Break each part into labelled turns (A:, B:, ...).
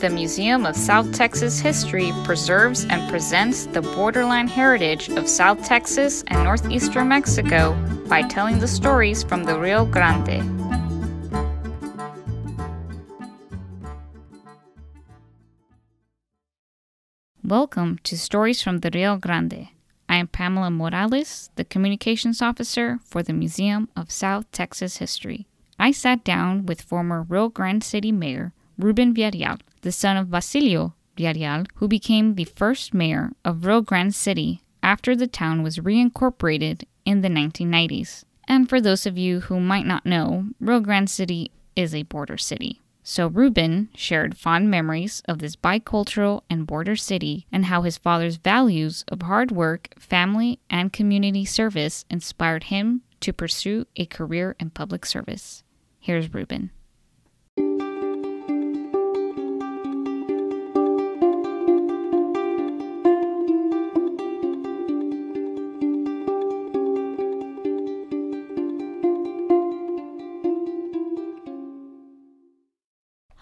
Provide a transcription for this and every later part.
A: The Museum of South Texas History preserves and presents the borderline heritage of South Texas and northeastern Mexico by telling the stories from the Rio Grande. Welcome to Stories from the Rio Grande. I am Pamela Morales, the Communications Officer for the Museum of South Texas History. I sat down with former Rio Grande City Mayor Ruben Villarreal the son of Basilio Villarreal, who became the first mayor of Rio Grande City after the town was reincorporated in the 1990s. And for those of you who might not know, Rio Grande City is a border city. So Ruben shared fond memories of this bicultural and border city and how his father's values of hard work, family, and community service inspired him to pursue a career in public service. Here's Ruben.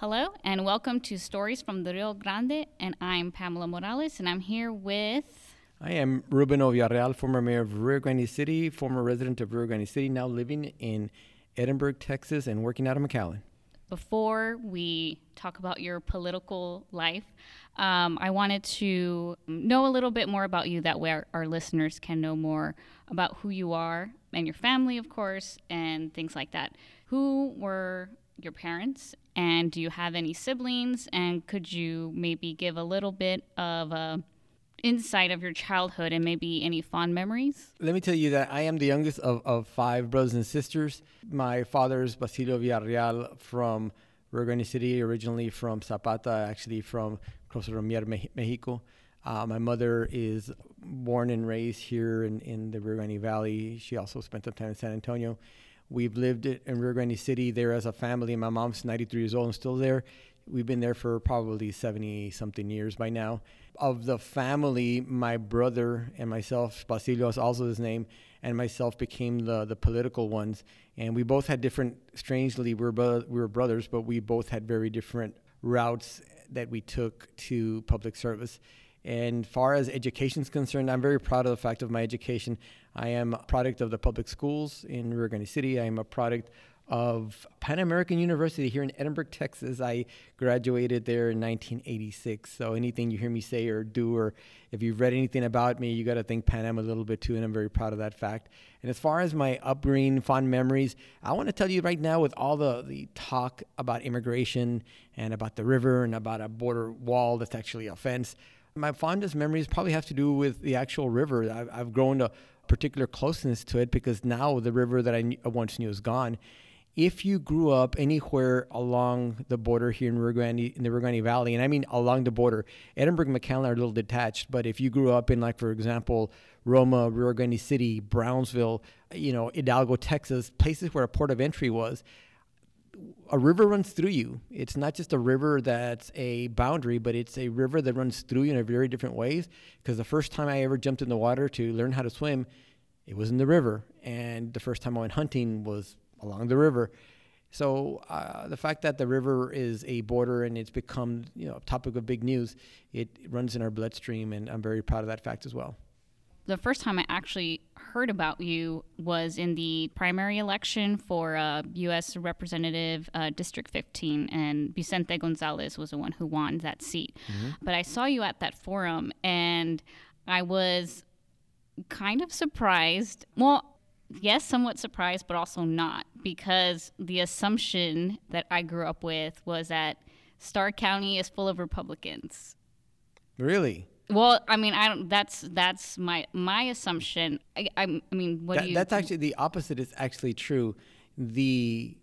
A: Hello and welcome to Stories from the Rio Grande. And I'm Pamela Morales, and I'm here with.
B: I am Ruben Villarreal, former mayor of Rio Grande City, former resident of Rio Grande City, now living in Edinburg, Texas, and working out of McAllen.
A: Before we talk about your political life, um, I wanted to know a little bit more about you. That way, our, our listeners can know more about who you are and your family, of course, and things like that. Who were your parents and do you have any siblings? And could you maybe give a little bit of a insight of your childhood and maybe any fond memories?
B: Let me tell you that i am the youngest of, of five brothers and sisters. My father's basilio villarreal from rio grande city originally from zapata actually from Costa Romier, mexico. Uh, my mother is born and raised here in, in the rio grande valley. She also spent some time in san antonio We've lived in Rio Grande City there as a family. My mom's 93 years old and still there. We've been there for probably 70 something years by now. Of the family, my brother and myself, Basilio is also his name, and myself became the, the political ones. And we both had different, strangely, we were, bro- we were brothers, but we both had very different routes that we took to public service. And far as education is concerned, I'm very proud of the fact of my education. I am a product of the public schools in Rio Grande City. I am a product of Pan American University here in Edinburg, Texas. I graduated there in 1986. So anything you hear me say or do, or if you've read anything about me, you got to think Pan Am a little bit too, and I'm very proud of that fact. And as far as my upbringing, fond memories, I want to tell you right now, with all the the talk about immigration and about the river and about a border wall that's actually a fence. My fondest memories probably have to do with the actual river. I've, I've grown a particular closeness to it because now the river that I once knew is gone. If you grew up anywhere along the border here in, Rio Grande, in the Rio Grande Valley, and I mean along the border, Edinburg and McAllen are a little detached, but if you grew up in, like, for example, Roma, Rio Grande City, Brownsville, you know, Hidalgo, Texas, places where a port of entry was, a river runs through you. It's not just a river that's a boundary, but it's a river that runs through you in a very different ways. Because the first time I ever jumped in the water to learn how to swim, it was in the river, and the first time I went hunting was along the river. So uh, the fact that the river is a border and it's become you know a topic of big news, it runs in our bloodstream, and I'm very proud of that fact as well
A: the first time I actually heard about you was in the primary election for uh, U.S. Representative uh, District 15, and Vicente Gonzalez was the one who won that seat. Mm-hmm. But I saw you at that forum, and I was kind of surprised. Well, yes, somewhat surprised, but also not, because the assumption that I grew up with was that Starr County is full of Republicans.
B: Really?
A: Well, I mean, I don't. That's that's my my assumption. I, I, I mean, what
B: that,
A: do you?
B: That's actually the opposite is actually true. The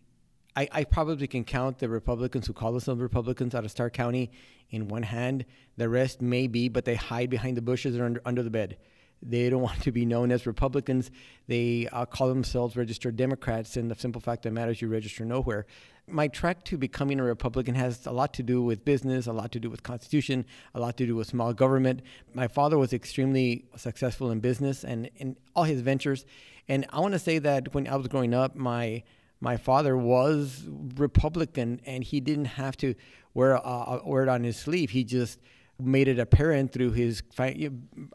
B: I, I, probably can count the Republicans who call themselves Republicans out of Starr County in one hand. The rest may be, but they hide behind the bushes or under, under the bed. They don't want to be known as Republicans. They uh, call themselves registered Democrats, and the simple fact that matters, you register nowhere. My track to becoming a Republican has a lot to do with business, a lot to do with Constitution, a lot to do with small government. My father was extremely successful in business and in all his ventures. And I want to say that when I was growing up, my my father was Republican, and he didn't have to wear uh, wear it on his sleeve. He just made it apparent through his fi-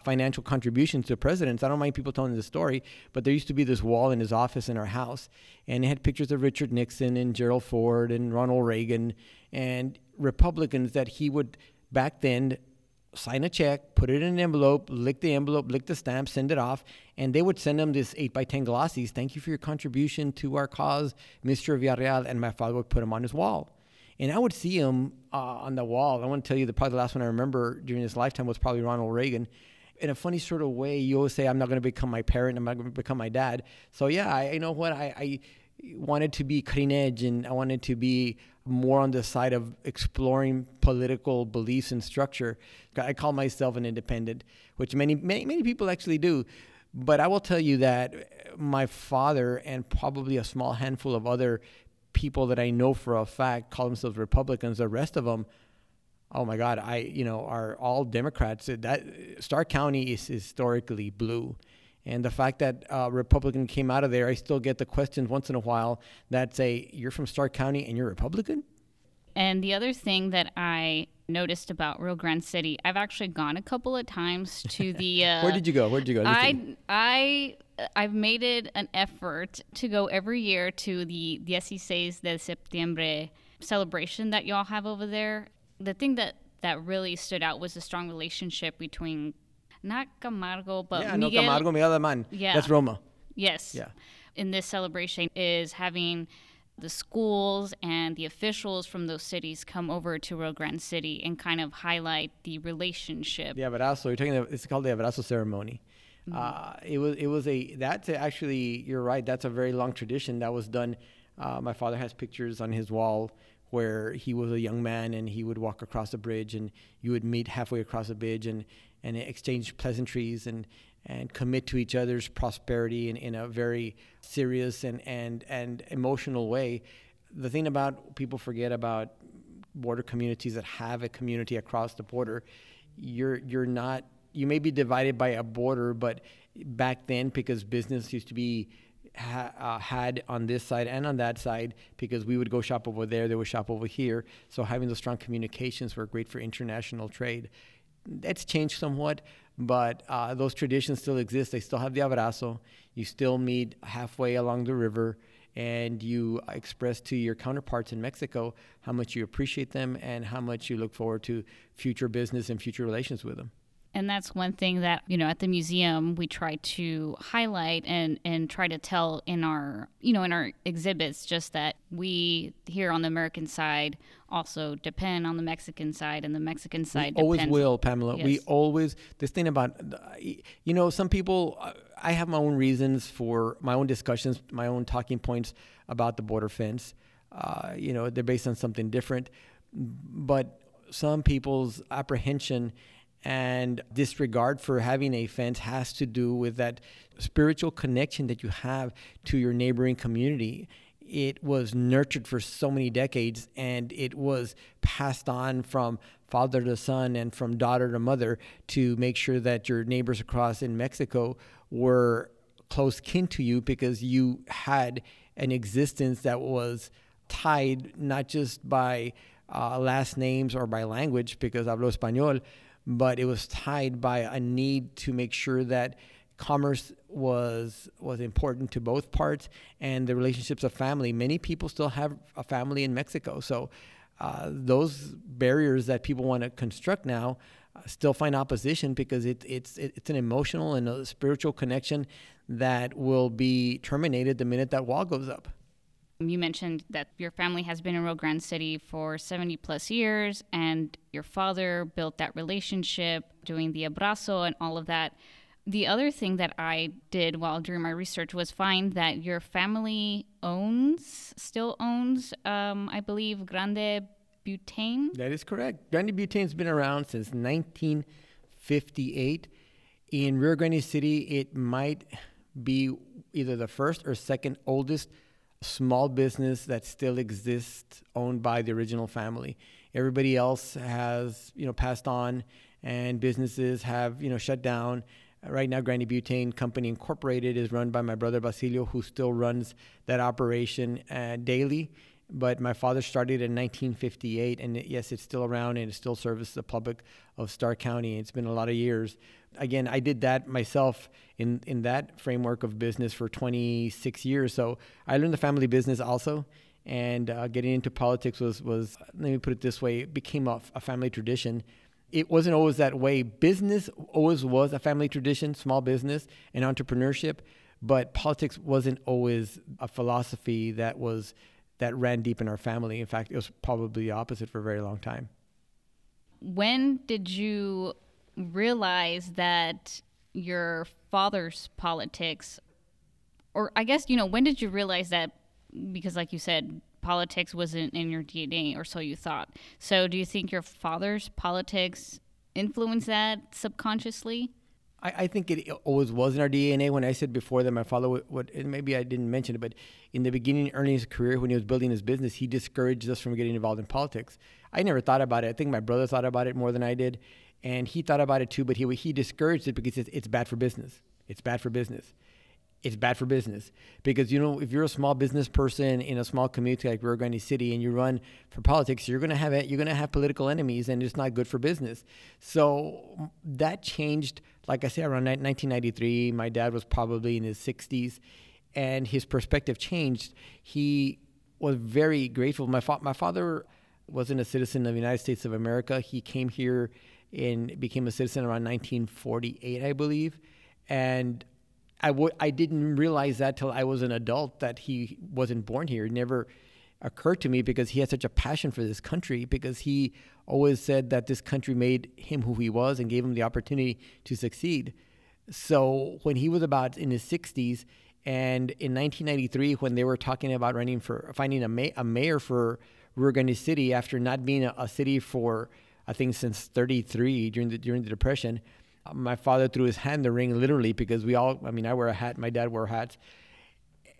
B: financial contributions to presidents. I don't mind people telling the story, but there used to be this wall in his office in our house, and it had pictures of Richard Nixon and Gerald Ford and Ronald Reagan and Republicans that he would back then sign a check, put it in an envelope, lick the envelope, lick the stamp, send it off, and they would send him this 8 by 10 glossies. Thank you for your contribution to our cause, Mr. Villarreal. And my father would put him on his wall. And I would see him uh, on the wall. I want to tell you, the probably the last one I remember during his lifetime was probably Ronald Reagan. In a funny sort of way, you always say, I'm not going to become my parent, I'm not going to become my dad. So, yeah, I, you know what? I, I wanted to be cutting edge and I wanted to be more on the side of exploring political beliefs and structure. I call myself an independent, which many, many, many people actually do. But I will tell you that my father and probably a small handful of other people that I know for a fact call themselves Republicans. The rest of them, oh my God, I you know are all Democrats. That Starr County is historically blue, and the fact that uh, Republican came out of there, I still get the questions once in a while that say, "You're from Starr County and you're Republican."
A: And the other thing that I noticed about Rio Grande City, I've actually gone a couple of times to the.
B: Uh, Where did you go? Where did you go?
A: I I I've made it an effort to go every year to the Dieciséis de Septiembre celebration that y'all have over there. The thing that that really stood out was the strong relationship between not Camargo, but
B: yeah,
A: Miguel.
B: no, Camargo, Miguel Alemán. Yeah, that's Roma.
A: Yes.
B: Yeah.
A: In this celebration is having the schools and the officials from those cities come over to Rio Grande City and kind of highlight the relationship.
B: The abrazo. You're talking. About, it's called the abrazo ceremony. Mm-hmm. Uh, it was. It was a. That's actually. You're right. That's a very long tradition that was done. Uh, my father has pictures on his wall where he was a young man and he would walk across the bridge and you would meet halfway across the bridge and and exchange pleasantries and and commit to each other's prosperity in, in a very serious and, and, and emotional way. The thing about people forget about border communities that have a community across the border, you're you're not you may be divided by a border, but back then because business used to be ha, uh, had on this side and on that side because we would go shop over there, they would shop over here. So having those strong communications were great for international trade. That's changed somewhat, but uh, those traditions still exist. They still have the abrazo. You still meet halfway along the river, and you express to your counterparts in Mexico how much you appreciate them and how much you look forward to future business and future relations with them
A: and that's one thing that you know at the museum we try to highlight and and try to tell in our you know in our exhibits just that we here on the american side also depend on the mexican side and the mexican side
B: we always will pamela. Yes. we always this thing about you know some people i have my own reasons for my own discussions my own talking points about the border fence. Uh, you know they're based on something different. But some people's apprehension and disregard for having a fence has to do with that spiritual connection that you have to your neighboring community. It was nurtured for so many decades and it was passed on from father to son and from daughter to mother to make sure that your neighbors across in Mexico were close kin to you because you had an existence that was tied not just by uh, last names or by language because hablo español, but it was tied by a need to make sure that commerce was was important to both parts and the relationships of family. Many people still have a family in Mexico, so uh, those barriers that people want to construct now uh, still find opposition because it, it's it, it's an emotional and a spiritual connection that will be terminated the minute that wall goes up.
A: You mentioned that your family has been in Rio Grande City for 70 plus years, and your father built that relationship, doing the abrazo and all of that. The other thing that I did while doing my research was find that your family owns, still owns, um, I believe, Grande Butane.
B: That is correct. Grande Butane's been around since 1958. In Rio Grande City, it might be either the first or second oldest small business that still exists owned by the original family. Everybody else has, you know, passed on and businesses have, you know, shut down. Right now, Grande Butane Company Incorporated is run by my brother Basilio, who still runs that operation uh, daily. But my father started in 1958, and it, yes, it's still around and it still serves the public of Starr County. It's been a lot of years. Again, I did that myself in in that framework of business for 26 years. So I learned the family business also, and uh, getting into politics was was let me put it this way, it became a, a family tradition. It wasn't always that way. Business always was a family tradition, small business and entrepreneurship, but politics wasn't always a philosophy that was that ran deep in our family. In fact, it was probably the opposite for a very long time.
A: When did you realize that your father's politics, or I guess, you know, when did you realize that? Because, like you said, politics wasn't in your DNA, or so you thought. So, do you think your father's politics influenced that subconsciously?
B: I, I, think it always was in our DNA. When I said before that my father would, would maybe I didn't mention it, but in the beginning, early in his career, when he was building his business, he discouraged us from getting involved in politics. I never thought about it. I think my brother thought about it more than I did, and he thought about it too. But he he discouraged it because it's, it's bad for business. It's bad for business it's bad for business because you know if you're a small business person in a small community like Rio Grande City and you run for politics, you're gonna have. You're gonna have political enemies, and it's not good for business. So that changed. Like I said, around 1993, my dad was probably in his 60s, and his perspective changed. He was very grateful. My fa- my father wasn't a citizen of the United States of America. He came here and became a citizen around 1948, I believe, and I w- I didn't realize that till I was an adult that he wasn't born here. It never occurred to me because he had such a passion for this country because he always said that this country made him who he was and gave him the opportunity to succeed. So when he was about in his 60s and in 1993 when they were talking about running for finding a, ma- a mayor for Rio Grande City after not being a, a city for I think since 33 during the during the depression my father threw his hand in the ring literally because we all i mean i wear a hat my dad wore hats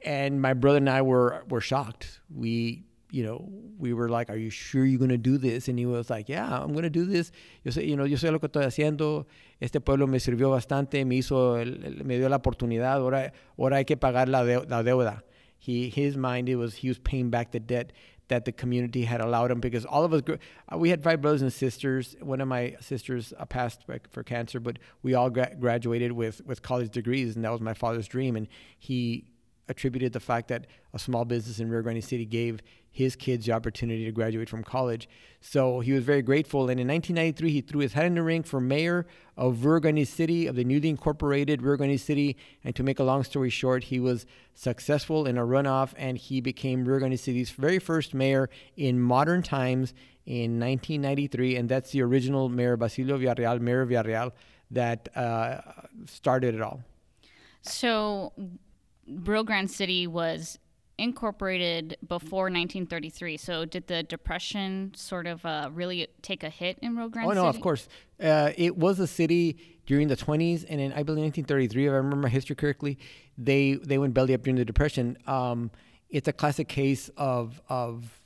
B: and my brother and i were were shocked. We you know we were like are you sure you're going to do this? And he was like yeah i'm going to do this. Yo sé you know yo sé lo que estoy haciendo. Este pueblo me sirvió bastante me hizo el, me dio la oportunidad. Ahora ahora hay que pagar la, de, la deuda. He his mind it was he was paying back the debt that the community had allowed him because all of us uh, we had five brothers and sisters. One of my sisters uh, passed for cancer but we all gra- graduated with with college degrees and that was my father's dream. And he attributed the fact that a small business in Rio Grande City gave his kids the opportunity to graduate from college. So he was very grateful. And in 1993, he threw his hat in the ring for mayor of Rio Grande City, of the newly incorporated Rio Grande City. And to make a long story short, he was successful in a runoff and he became Rio Grande City's very first mayor in modern times in 1993. And that's the original mayor, Basilio Villarreal, Mayor Villarreal, that uh, started it all.
A: So Rio Grande City was incorporated before 1933. So did the depression sort of uh, really take a hit in Rio Grande?
B: Oh no,
A: City?
B: of course. Uh, it was a city during the 20s, and in I believe 1933, if I remember my history correctly, they they went belly up during the depression. Um, it's a classic case of of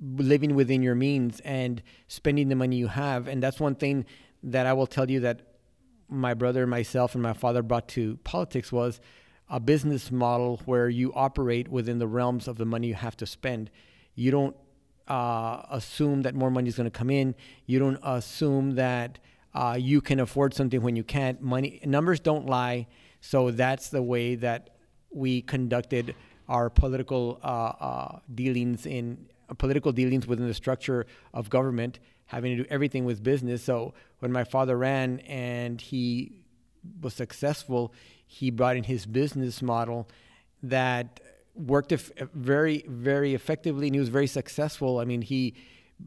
B: living within your means and spending the money you have, and that's one thing that I will tell you that my brother, myself, and my father brought to politics was a business model where you operate within the realms of the money you have to spend. You don't uh, assume that more money is going to come in. You don't assume that uh, you can afford something when you can't. Money numbers don't lie. So that's the way that we conducted our political uh, uh dealings in political dealings within the structure of government, having to do everything with business. So when my father ran and he was successful, he brought in his business model that worked very, very effectively, and he was very successful. I mean, he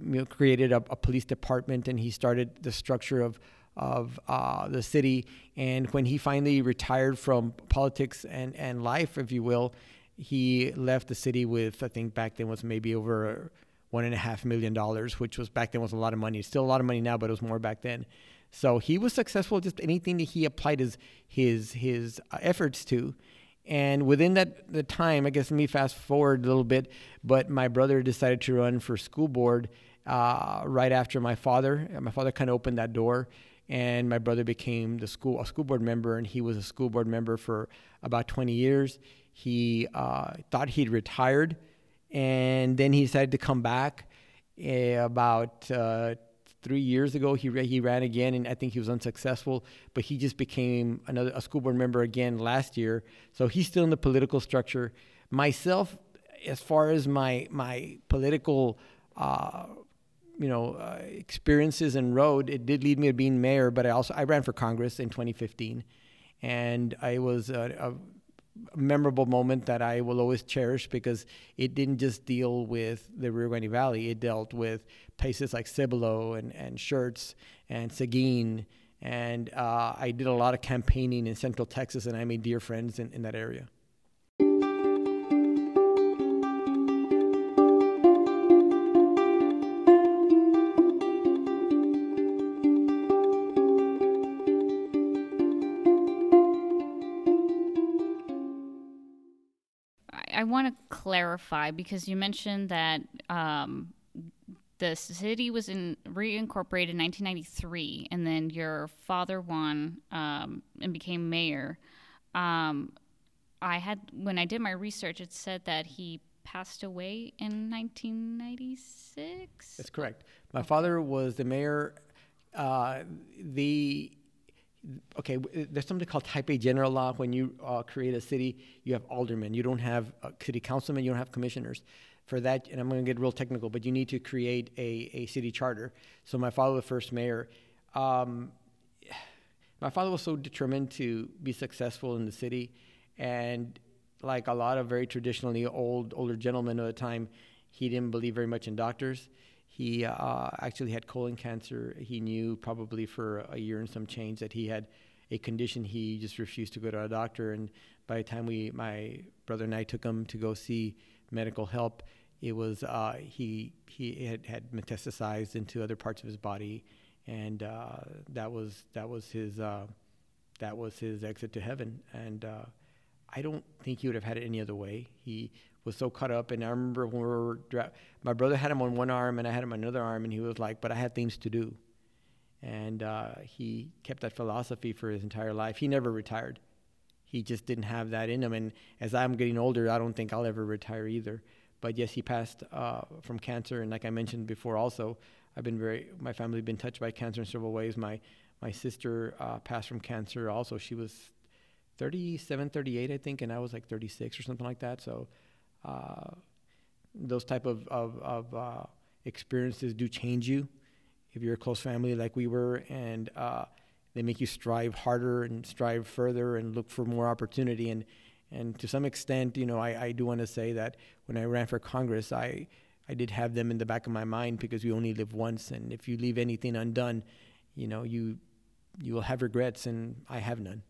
B: you know, created a, a, police department, and he started the structure of of uh, the city. And when he finally retired from politics and and life, if you will, he left the city with I think back then was maybe over one and a half million dollars, which was back then was a lot of money. It's still a lot of money now, but it was more back then. So he was successful just anything that he applied his his his uh, efforts to. And within that the time, I guess let me fast forward a little bit, but my brother decided to run for school board uh, right after my father. My father kind of opened that door, and my brother became the school a school board member, and he was a school board member for about 20 years. He uh, thought he'd retired, and then he decided to come back uh, about uh, three years ago. He he ran again, and I think he was unsuccessful. But he just became another a school board member again last year. So he's still in the political structure. Myself, as far as my my political. Uh, you know, uh, experiences and road, it did lead me to being mayor. But I also I ran for Congress in 2015, and I was a, a memorable moment that I will always cherish because it didn't just deal with the Rio Grande Valley. It dealt with places like Cibolo and, and Schertz and Seguin. And uh, I did a lot of campaigning in Central Texas, and I made dear friends in, in that area.
A: Clarify because you mentioned that um, the city was in reincorporated in 1993, and then your father won um, and became mayor. Um, I had when I did my research, it said that he passed away in 1996.
B: That's correct. My father was the mayor. Uh, the okay, there's something called Type A general law. When you uh, create a city, you have aldermen. You don't have city councilmen. You don't have commissioners. For that, and I'm going to get real technical, but you need to create a, a city charter. So my father the first mayor. Um, my father was so determined to be successful in the city, and like a lot of very traditionally old older gentlemen of the time, he didn't believe very much in doctors. He uh, actually had colon cancer. He knew probably for a year and some change that he had a condition. He just refused to go to a doctor. And by the time we, my brother and I, took him to go see medical help, it was uh, he he had, had metastasized into other parts of his body, and uh, that was that was his uh, that was his exit to heaven. And uh, I don't think he would have had it any other way. He was so caught up. And I remember when we were, dra- my brother had him on one arm and I had him on another arm, and he was like, but I had things to do. And uh, he kept that philosophy for his entire life. He never retired. He just didn't have that in him. And as I'm getting older, I don't think I'll ever retire either. But yes, he passed uh, from cancer. And like I mentioned before, also, I've been very, my family's been touched by cancer in several ways. My, my sister uh, passed from cancer also. She was 37, 38, I think, and I was like 36 or something like that. So uh, those type of, of, of uh, experiences do change you. If you're a close family like we were and uh, they make you strive harder and strive further and look for more opportunity and and to some extent you know I, I do want to say that when I ran for Congress I I did have them in the back of my mind because we only live once and if you leave anything undone you know you you will have regrets and I have none.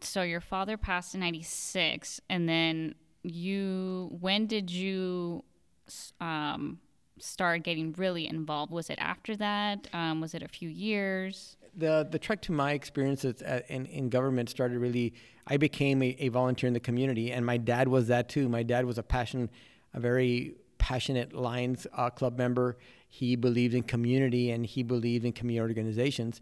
A: So your father passed in 96 and then you when did you um, start getting really involved? Was it after that? Um, was it a few years?
B: The the trek to my experiences at, in in government started really. I became a, a volunteer in the community, and my dad was that too. My dad was a passion, a very passionate Lions uh, Club member. He believed in community and he believed in community organizations.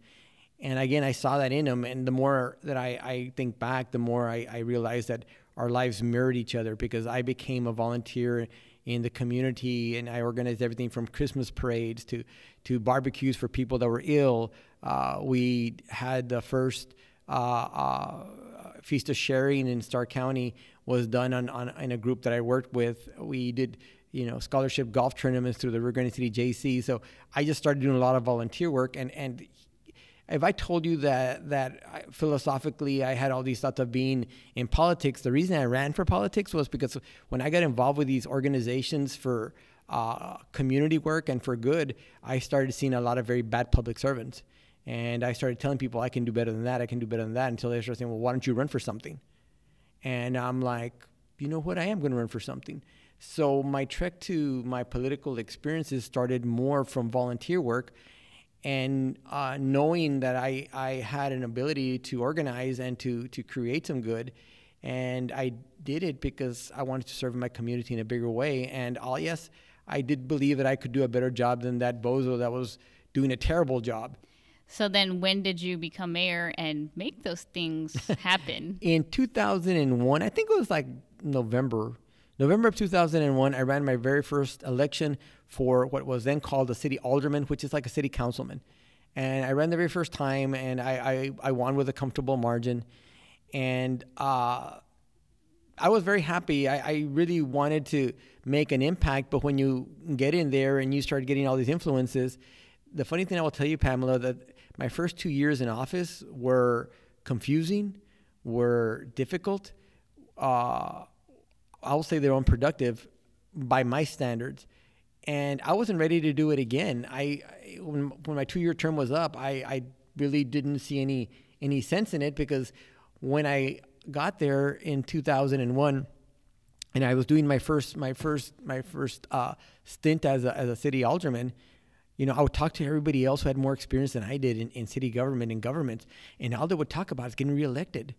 B: And again, I saw that in him. And the more that I, I think back, the more I, I realized that our lives mirrored each other because I became a volunteer in the community and I organized everything from Christmas parades to, to barbecues for people that were ill. Uh, we had the first uh, uh, Feast of Sharing in Starr County was done on, on, in a group that I worked with. We did you know scholarship golf tournaments through the Rio Grande City JC. So I just started doing a lot of volunteer work and and if I told you that that I, philosophically I had all these thoughts of being in politics, the reason I ran for politics was because when I got involved with these organizations for uh, community work and for good, I started seeing a lot of very bad public servants, and I started telling people I can do better than that, I can do better than that, until they started saying, "Well, why don't you run for something?" And I'm like, you know what? I am going to run for something. So my trek to my political experiences started more from volunteer work and uh, knowing that I, I had an ability to organize and to, to create some good. And I did it because I wanted to serve my community in a bigger way. And all, yes, I did believe that I could do a better job than that bozo that was doing a terrible job.
A: So then, when did you become mayor and make those things happen?
B: in 2001, I think it was like November, November of 2001, I ran my very first election for what was then called a city alderman, which is like a city councilman. And I ran the very first time, and I, I, I won with a comfortable margin. And uh, I was very happy. I, I, really wanted to make an impact, but when you get in there and you start getting all these influences, the funny thing I will tell you, Pamela, that my first two years in office were confusing, were difficult. Uh, I'll say they're unproductive by my standards. And I wasn't ready to do it again. I, I when, when my two year term was up, I, I really didn't see any any sense in it because when I got there in 2001 and I was doing my first my first my first uh, stint as a, as a city alderman, you know, I would talk to everybody else who had more experience than I did in, in city government and government, and all they would talk about is getting reelected.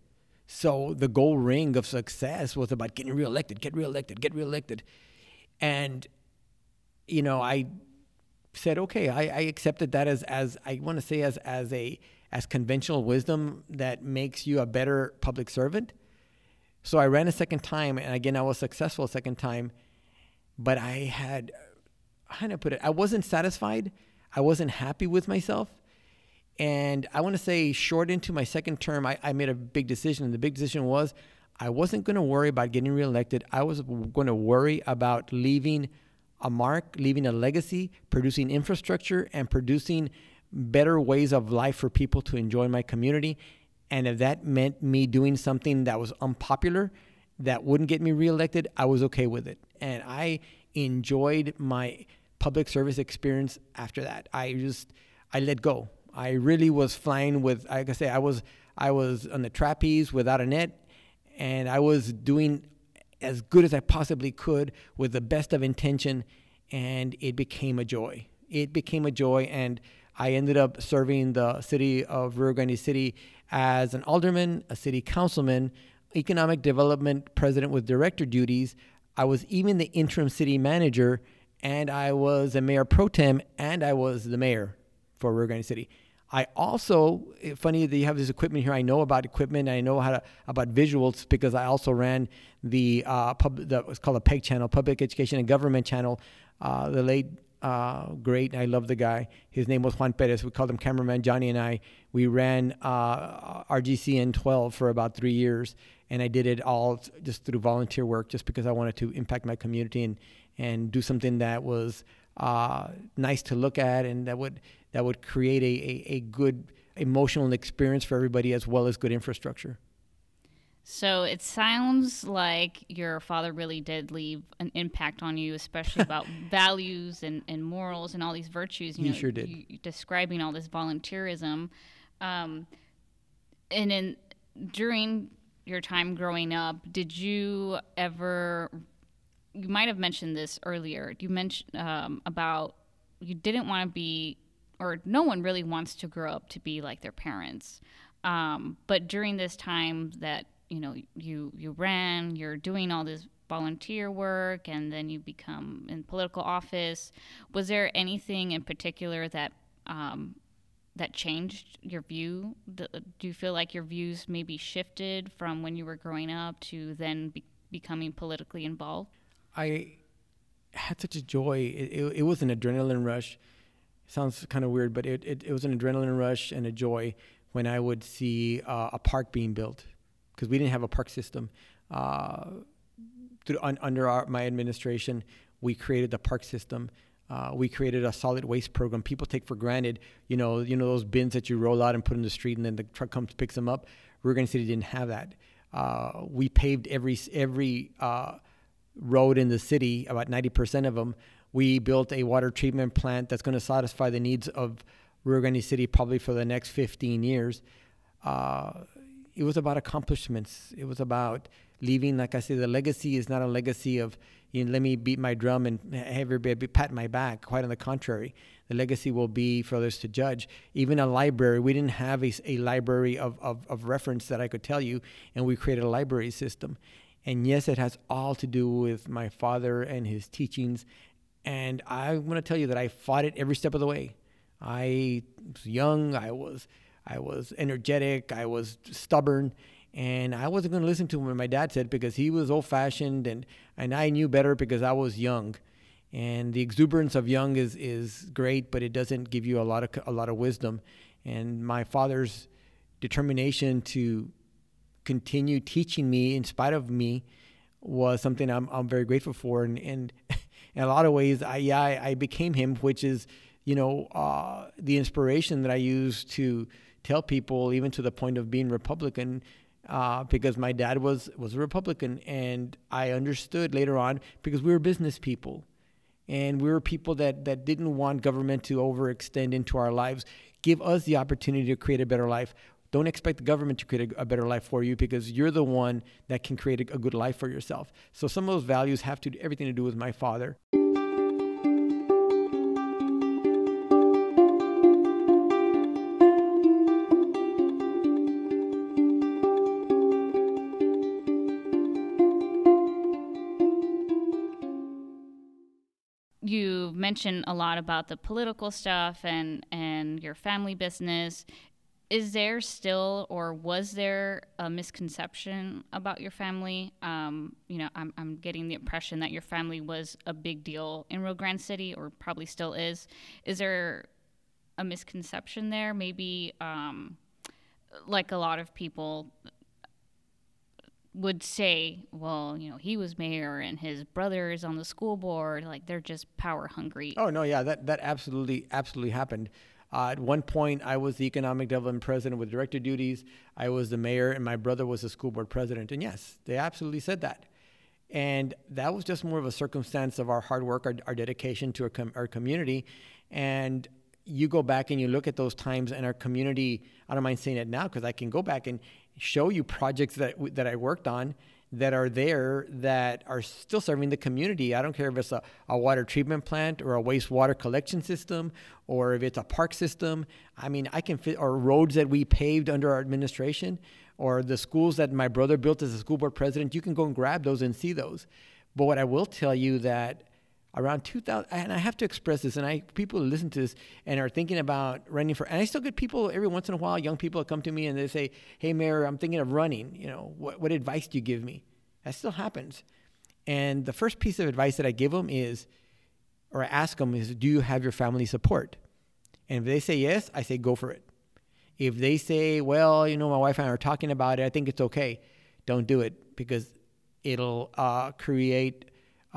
B: So the gold ring of success was about getting reelected, get reelected, get reelected. And, you know, I said, okay, I, I accepted that as, as I want to say as, as a, as conventional wisdom that makes you a better public servant. So I ran a second time, and again, I was successful a second time, but I had, how do I put it? I wasn't satisfied. I wasn't happy with myself. And I want to say, short into my second term, I, I made a big decision. And the big decision was I wasn't going to worry about getting reelected. I was going to worry about leaving a mark, leaving a legacy, producing infrastructure, and producing better ways of life for people to enjoy my community. And if that meant me doing something that was unpopular, that wouldn't get me reelected, I was okay with it. And I enjoyed my public service experience after that. I just, I let go. I really was flying with, like I say, I was I was on the trapeze without a net, and I was doing as good as I possibly could with the best of intention, and it became a joy. It became a joy, and I ended up serving the city of Rio Grande City as an alderman, a city councilman, economic development president with director duties. I was even the interim city manager, and I was a mayor pro tem, and I was the mayor for Rio Grande City. I also eh, funny that you have this equipment here. I know about equipment. I know how to about visuals because I also ran the uh, pub that was called a PEG channel, Public Education and Government channel. Uh, the late uh, great, I love the guy. His name was Juan Perez. We called him cameraman Johnny, and I. We ran uh, RGCN 12 for about three years, and I did it all just through volunteer work, just because I wanted to impact my community and and do something that was uh, nice to look at and that would that would create a, a, a good emotional experience for everybody as well as good infrastructure.
A: So it sounds like your father really did leave an impact on you, especially about values and, and morals and all these virtues.
B: You he know, sure did.
A: You, describing all this volunteerism, um, and in during your time growing up, did you ever? You might have mentioned this earlier. You mentioned um, about you didn't want to be or no one really wants to grow up to be like their parents. Um, but during this time that you know you you ran, you're doing all this volunteer work, and then you become in political office. Was there anything in particular that um, that changed your view? Do you feel like your views maybe shifted from when you were growing up to then be- becoming politically involved?
B: I had such a joy. It, it, it was an adrenaline rush sounds kind of weird, but it, it, it, was an adrenaline rush and a joy when I would see uh, a park being built because we didn't have a park system. Uh, through, un, under our, my administration, we created the park system. Uh, we created a solid waste program. People take for granted, you know, you know those bins that you roll out and put in the street, and then the truck comes picks them up. We're Rio Grande City didn't have that. Uh, we paved every every uh, road in the city, about ninety percent of them, we built a water treatment plant that's going to satisfy the needs of Rio Grande City probably for the next 15 years. Uh, it was about accomplishments. It was about leaving, like I said, the legacy is not a legacy of, you know, let me beat my drum and have everybody pat my back. Quite on the contrary, the legacy will be for others to judge. Even a library, we didn't have a, a library of, of, of reference that I could tell you, and we created a library system. And yes, it has all to do with my father and his teachings and I want to tell you that I fought it every step of the way. I was young. I was I was energetic. I was stubborn, And I wasn't going to listen to what my dad said because he was old fashioned and, and I knew better because I was young. And the exuberance of young is, is great, but it doesn't give you a lot of, a lot of wisdom. And my father's determination to continue teaching me in spite of me was something I'm, I'm very grateful for. And, and in a lot of ways, I, yeah, I, I became him, which is, you know, uh, the inspiration that I use to tell people, even to the point of being Republican, uh, because my dad was was a Republican, and I understood later on because we were business people, and we were people that that didn't want government to overextend into our lives. Give us the opportunity to create a better life. Don't expect the government to create a, a better life for you because you're the one that can create a, a good life for yourself. So some of those values have to everything to do with my father.
A: you mentioned a lot about the political stuff and and your family business is there still or was there a misconception about your family um, you know I'm, I'm getting the impression that your family was a big deal in rio grande city or probably still is is there a misconception there maybe um, like a lot of people would say, well, you know, he was mayor and his brother is on the school board. Like they're just power hungry.
B: Oh no, yeah, that that absolutely absolutely happened. Uh, at one point, I was the economic development president with director duties. I was the mayor, and my brother was the school board president. And yes, they absolutely said that. And that was just more of a circumstance of our hard work, our, our dedication to our, com- our community. And you go back and you look at those times and our community. I don't mind saying it now because I can go back and show you projects that that I worked on that are there that are still serving the community. I don't care if it's a, a water treatment plant or a wastewater collection system or if it's a park system. I mean, I can fit, or roads that we paved under our administration or the schools that my brother built as a school board president. You can go and grab those and see those. But what I will tell you that around 2000 and i have to express this and i people listen to this and are thinking about running for and i still get people every once in a while young people come to me and they say hey mayor i'm thinking of running you know what, what advice do you give me? That still happens. And the first piece of advice that i give them is or i ask them is do you have your family support? And if they say yes i say go for it. If they say well you know my wife and i are talking about it i think it's okay. Don't do it because it'll uh, create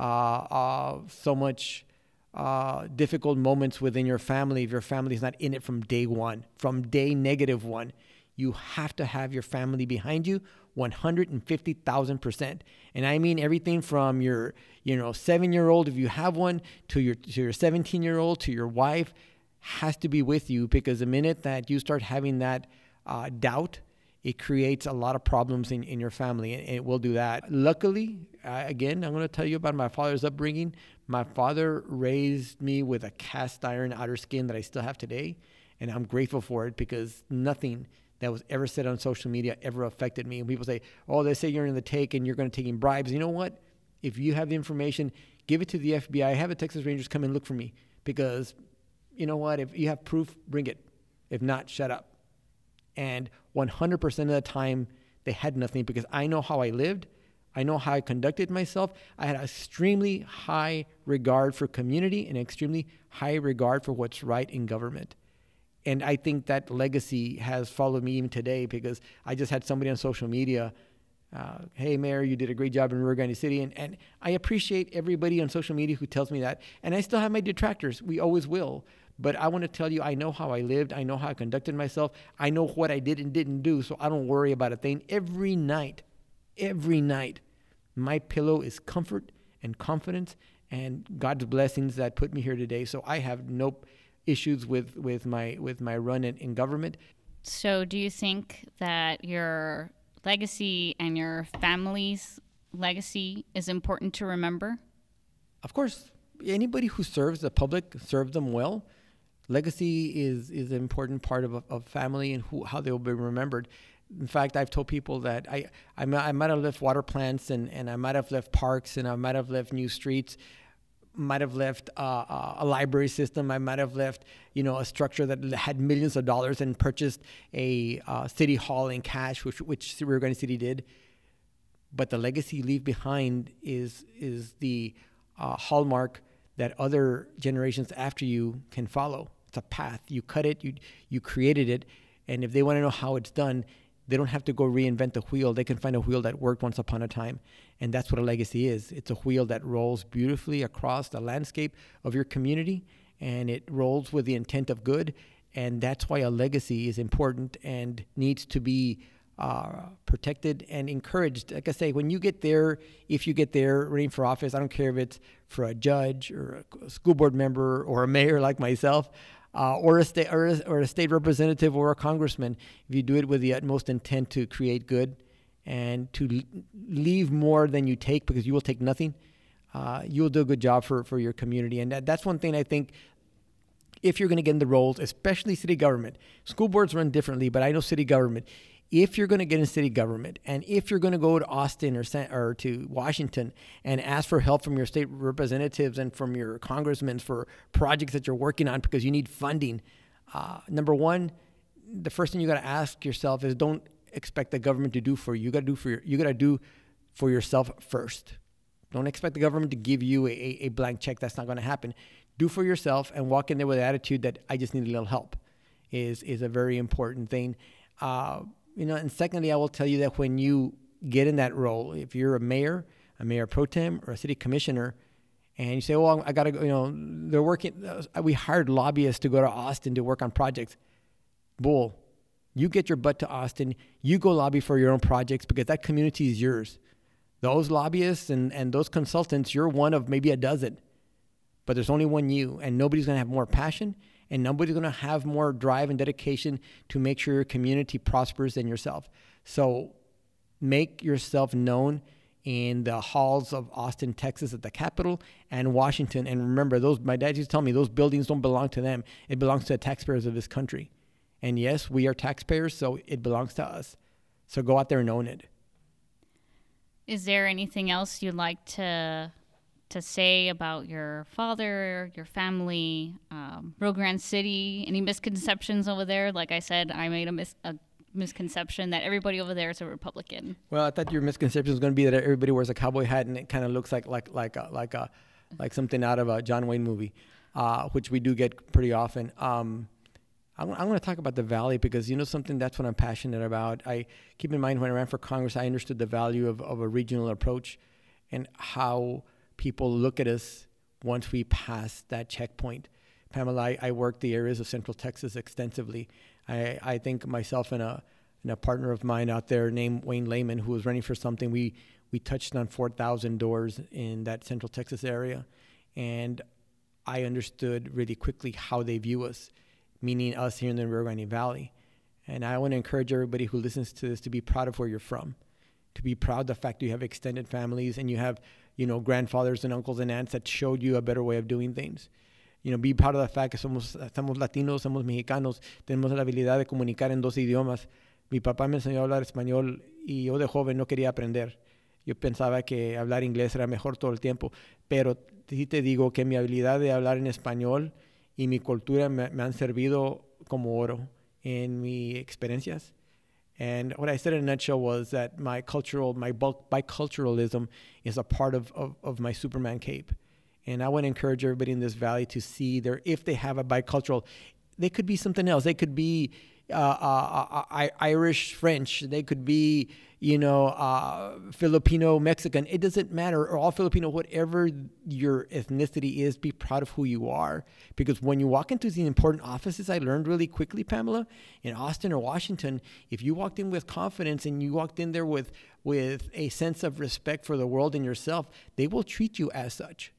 B: so much uh, difficult moments within your family if your family is not in it from day one, from day negative one. You have to have your family behind you 150,000%. And I mean everything from your, you know, 7-year-old if you have one to your to your 17-year-old to your wife has to be with you because the minute that you start having that uh, doubt it creates a lot of problems in, in your family, and it will do that. Luckily, uh, again, I'm going to tell you about my father's upbringing. My father raised me with a cast iron outer skin that I still have today, and I'm grateful for it because nothing that was ever said on social media ever affected me. And people say, oh, they say you're in the take and you're going to take in bribes. You know what? If you have the information, give it to the FBI. Have the Texas Rangers come and look for me because, you know what? If you have proof, bring it. If not, shut up and 100% of the time they had nothing because I know how I lived. I know how I conducted myself. I had extremely high regard for community and extremely high regard for what's right in government. And I think that legacy has followed me even today because I just had somebody on social media, uh, hey, Mayor, you did a great job in Rio Grande City. And, and I appreciate everybody on social media who tells me that. And I still have my detractors. We always will. But I want to tell you, I know how I lived. I know how I conducted myself. I know what I did and didn't do. So I don't worry about a thing. Every night, every night, my pillow is comfort and confidence and God's blessings that put me here today. So I have no issues with, with my with my run in, in government.
A: So do you think that your legacy and your family's legacy is important to remember?
B: Of course. Anybody who serves the public, serve them well legacy is is an important part of of family and who, how they will be remembered. In fact, I've told people that I I, I might have left water plants and, and I might have left parks and I might have left new streets, might have left uh, a library system. I might have left, you know, a structure that had millions of dollars and purchased a uh, city hall in cash, which which Rio Grande City did. But the legacy you leave behind is is the uh, hallmark that other generations after you can follow. It's a path. You cut it. You you created it, and if they want to know how it's done, they don't have to go reinvent the wheel. They can find a wheel that worked once upon a time. And that's what a legacy is it's a wheel that rolls beautifully across the landscape of your community and it rolls with the intent of good. And that's why a legacy is important and needs to be uh, protected and encouraged. Like I say, when you get there, if you get there running for office, I don't care if it's for a judge or a school board member or a mayor like myself, uh, or a state or a, or a state representative or a congressman, if you do it with the utmost intent to create good and to leave more than you take, because you will take nothing, uh, you'll do a good job for, for your community. And that, that's one thing I think if you're going to get in the roles, especially city government. School boards run differently, but I know city government if you're going to get in city government and if you're going to go to Austin or, or to Washington and ask for help from your state representatives and from your congressmen for projects that you're working on because you need funding, uh, number one, the first thing you got to ask yourself is don't expect the government to do for you. You got to do for your, you got to do for yourself first. Don't expect the government to give you a, a blank check. That's not going to happen. Do for yourself and walk in there with the attitude that I just need a little help. Is is a very important thing. Uh, you know, and secondly, I will tell you that when you get in that role, if you're a mayor, a mayor pro tem, or a city commissioner, and you say, "Well, I got to go," you know, they're working. Uh, we hired lobbyists to go to Austin to work on projects. Bull. You get your butt to Austin. You go lobby for your own projects because that community is yours. Those lobbyists and, and those consultants, you're one of maybe a dozen, but there's only one you, and nobody's going to have more passion and nobody's going to have more drive and dedication to make sure your community prospers than yourself. So make yourself known in the halls of Austin, Texas at the Capitol and Washington. And remember, those my dad used to tell me those buildings don't belong to them. It belongs to the taxpayers of this country. And yes, we are taxpayers, so it belongs to us. So go out there and own it.
A: Is there anything else you'd like to to say about your father, your family, um, Rio Grande City? Any misconceptions over there? Like I said, I made a, mis- a misconception that everybody over there is a Republican.
B: Well, I thought your misconception was going to be that everybody wears a cowboy hat and it kind of looks like like like a, like a like something out of a John Wayne movie, uh, which we do get pretty often. Um, I'm, I'm going to talk about the valley because you know something that's what I'm passionate about. I keep in mind when I ran for Congress, I understood the value of, of a regional approach and how people look at us once we pass that checkpoint. Pamela, I, I worked the areas of Central Texas extensively. I, I think myself and a, and a partner of mine out there named Wayne Lehman, who was running for something, we, we touched on 4,000 doors in that Central Texas area. And I understood really quickly how they view us, meaning us here in the Rio Grande Valley. And I want to encourage everybody who listens to this to be proud of where you're from, to be proud of the fact that you have extended families and you have you know, grandfathers and uncles and aunts that showed you a better way of doing things. You know, be part of the fact que somos, somos latinos, somos mexicanos, tenemos la habilidad de comunicar en dos idiomas. Mi papá me enseñó a hablar español y yo de joven no quería aprender. Yo pensaba que hablar inglés era mejor todo el tiempo, pero sí te digo que mi habilidad de hablar en español y mi cultura me, me han servido como oro en mis experiencias. And what I said in a nutshell was that my cultural, my biculturalism is a part of, of, of my Superman cape. And I want to encourage everybody in this valley to see their, if they have a bicultural, they could be something else. They could be uh, uh, uh, Irish French. They could be, you know, uh, Filipino Mexican. It doesn't matter. Or all Filipino, whatever your ethnicity is, be proud of who you are. Because when you walk into these important offices, I learned really quickly, Pamela, in Austin or Washington, if you walked in with confidence and you walked in there with with a sense of respect for the world and yourself, they will treat you as such.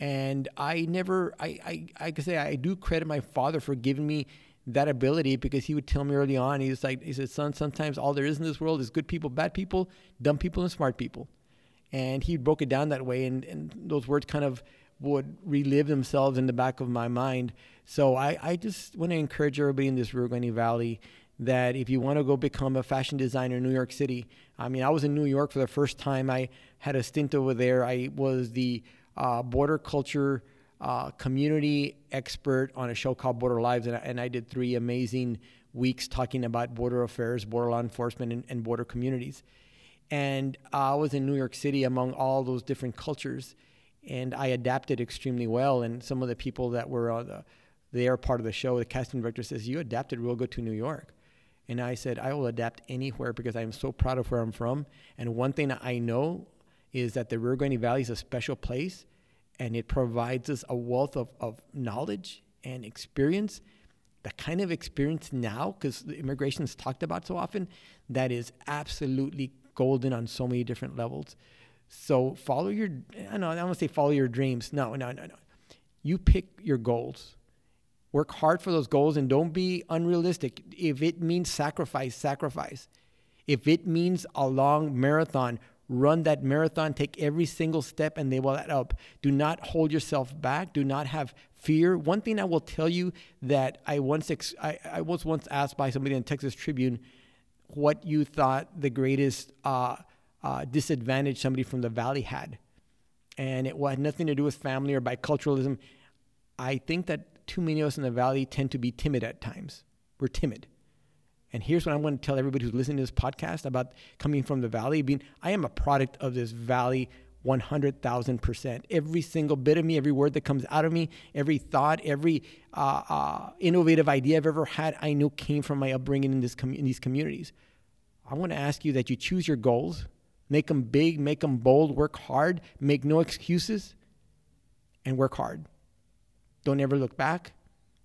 B: And I never, I, I, I can say I do credit my father for giving me that ability because he would tell me early on, he was like, he said, son, sometimes all there is in this world is good people, bad people, dumb people, and smart people. And he broke it down that way, and, and those words kind of would relive themselves in the back of my mind. So I, I just want to encourage everybody in this Rio Grande Valley that if you want to go become a fashion designer in New York City, I mean, I was in New York for the first time. I had a stint over there. I was the uh, border culture uh, community expert on a show called Border Lives, and I, and I did three amazing weeks talking about border affairs, border law enforcement, and, and border communities. And I was in New York City among all those different cultures, and I adapted extremely well. And some of the people that were the, there part of the show, the casting director says, "You adapted real good to New York." And I said, "I will adapt anywhere because I'm so proud of where I'm from. And one thing I know is that the Rio Grande Valley is a special place, and it provides us a wealth of, of knowledge and experience." The kind of experience now, because immigration is talked about so often, that is absolutely golden on so many different levels. So follow your, I know, I don't want to say follow your dreams. No, no, no, no. You pick your goals. Work hard for those goals and don't be unrealistic. If it means sacrifice, sacrifice. If it means a long marathon, run that marathon, take every single step, and they will add up. Do not hold yourself back. Do not have fear. One thing I will tell you that I once ex- I, I was once asked by somebody in Texas Tribune what you thought the greatest uh, uh, disadvantage somebody from the valley had. And it had nothing to do with family or biculturalism. I think that too many of us in the valley tend to be timid at times. We're timid. And here's what I'm going to tell everybody who's listening to this podcast about coming from the valley. Being, I am a product of this valley 100,000%. Every single bit of me, every word that comes out of me, every thought, every uh, uh, innovative idea I've ever had, I know came from my upbringing in, this com- in these communities. I want to ask you that you choose your goals, make them big, make them bold, work hard, make no excuses, and work hard. Don't ever look back.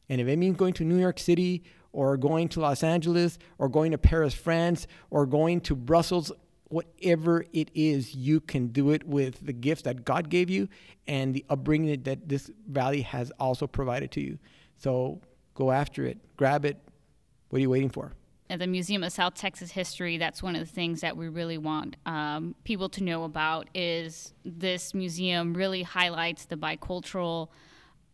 B: And if it means going to New York City or going to Los Angeles or going to Paris, France or going to Brussels, whatever it is, you can do it with the gifts that God gave you and the upbringing that this valley has also provided to you. So go after it, grab it. What are you waiting for?
A: at the Museum of South Texas History, that's one of the things that we really want um, people to know about. Is this museum really highlights the bicultural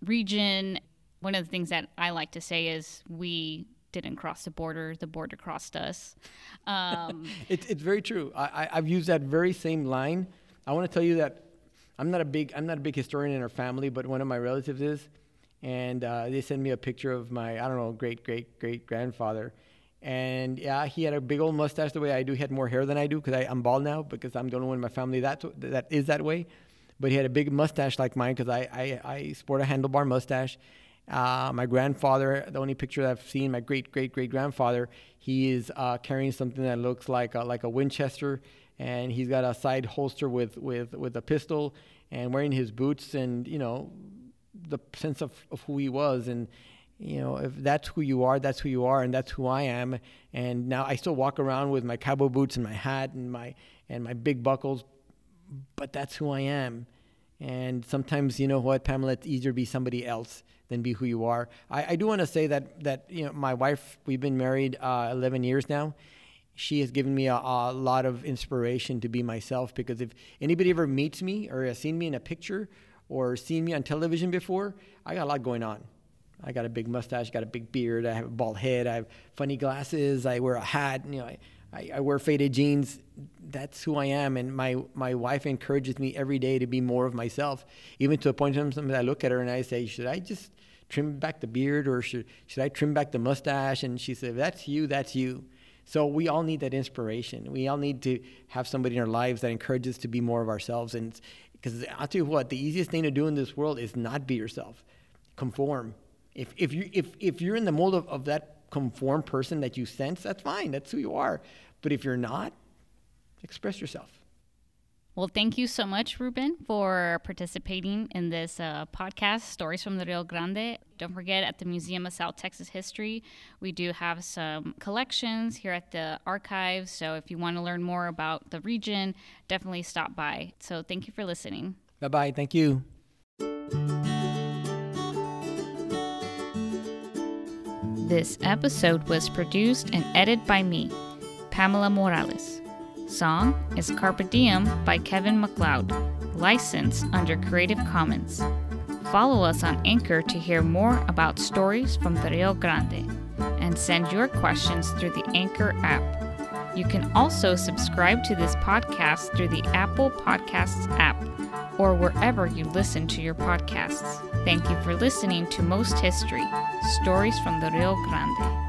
A: region? One of the things that I like to say is we didn't cross the border; the border crossed us.
B: Um, it, it's very true. I, I've used that very same line. I want to tell you that I'm not a big I'm not a big historian in our family, but one of my relatives is, and uh, they sent me a picture of my I don't know great great great grandfather and yeah, he had a big old mustache the way I do. He had more hair than I do because I'm bald now because I'm the only one in my family that that is that way. But he had a big mustache like mine because I, I, I sport a handlebar mustache. Uh, my grandfather, the only picture I've seen, my great great great grandfather, he is uh, carrying something that looks like a, like a Winchester, and he's got a side holster with with with a pistol, and wearing his boots, and you know, the sense of, of who he was, and you know, if that's who you are, that's who you are, and that's who I am. And now I still walk around with my cowboy boots and my hat and my and my big buckles, but that's who I am. And sometimes, you know what, Pamela, it's easier to be somebody else than be who you are. I, I do want to say that that you know, my wife, we've been married uh, 11 years now. She has given me a, a lot of inspiration to be myself because if anybody ever meets me or has seen me in a picture or seen me on television before, I got a lot going on I got a big mustache, got a big beard, I have a bald head, I have funny glasses, I wear a hat, you know, I, I, I wear faded jeans. That's who I am, and my my wife encourages me every day to be more of myself, even to a point sometimes I look at her and I say, should I just trim back the beard or should should I trim back the mustache? And she said, that's you, that's you. So we all need that inspiration. We all need to have somebody in our lives that encourages us to be more of ourselves. And because I'll tell you what, the easiest thing to do in this world is not be yourself, conform if, if, you, if, if you're in the mold of, of that conformed person that you sense, that's fine. That's who you are. But if you're not, express yourself.
A: Well, thank you so much, Ruben, for participating in this uh, podcast, Stories from the Rio Grande. Don't forget, at the Museum of South Texas History, we do have some collections here at the archives. So if you want to learn more about the region, definitely stop by. So thank you for listening.
B: Bye bye. Thank you.
A: This episode was produced and edited by me, Pamela Morales. Song is Carpe Diem by Kevin MacLeod, licensed under Creative Commons. Follow us on Anchor to hear more about stories from the Rio Grande and send your questions through the Anchor app. You can also subscribe to this podcast through the Apple Podcasts app or wherever you listen to your podcasts. Thank you for listening to Most History Stories from the Rio Grande.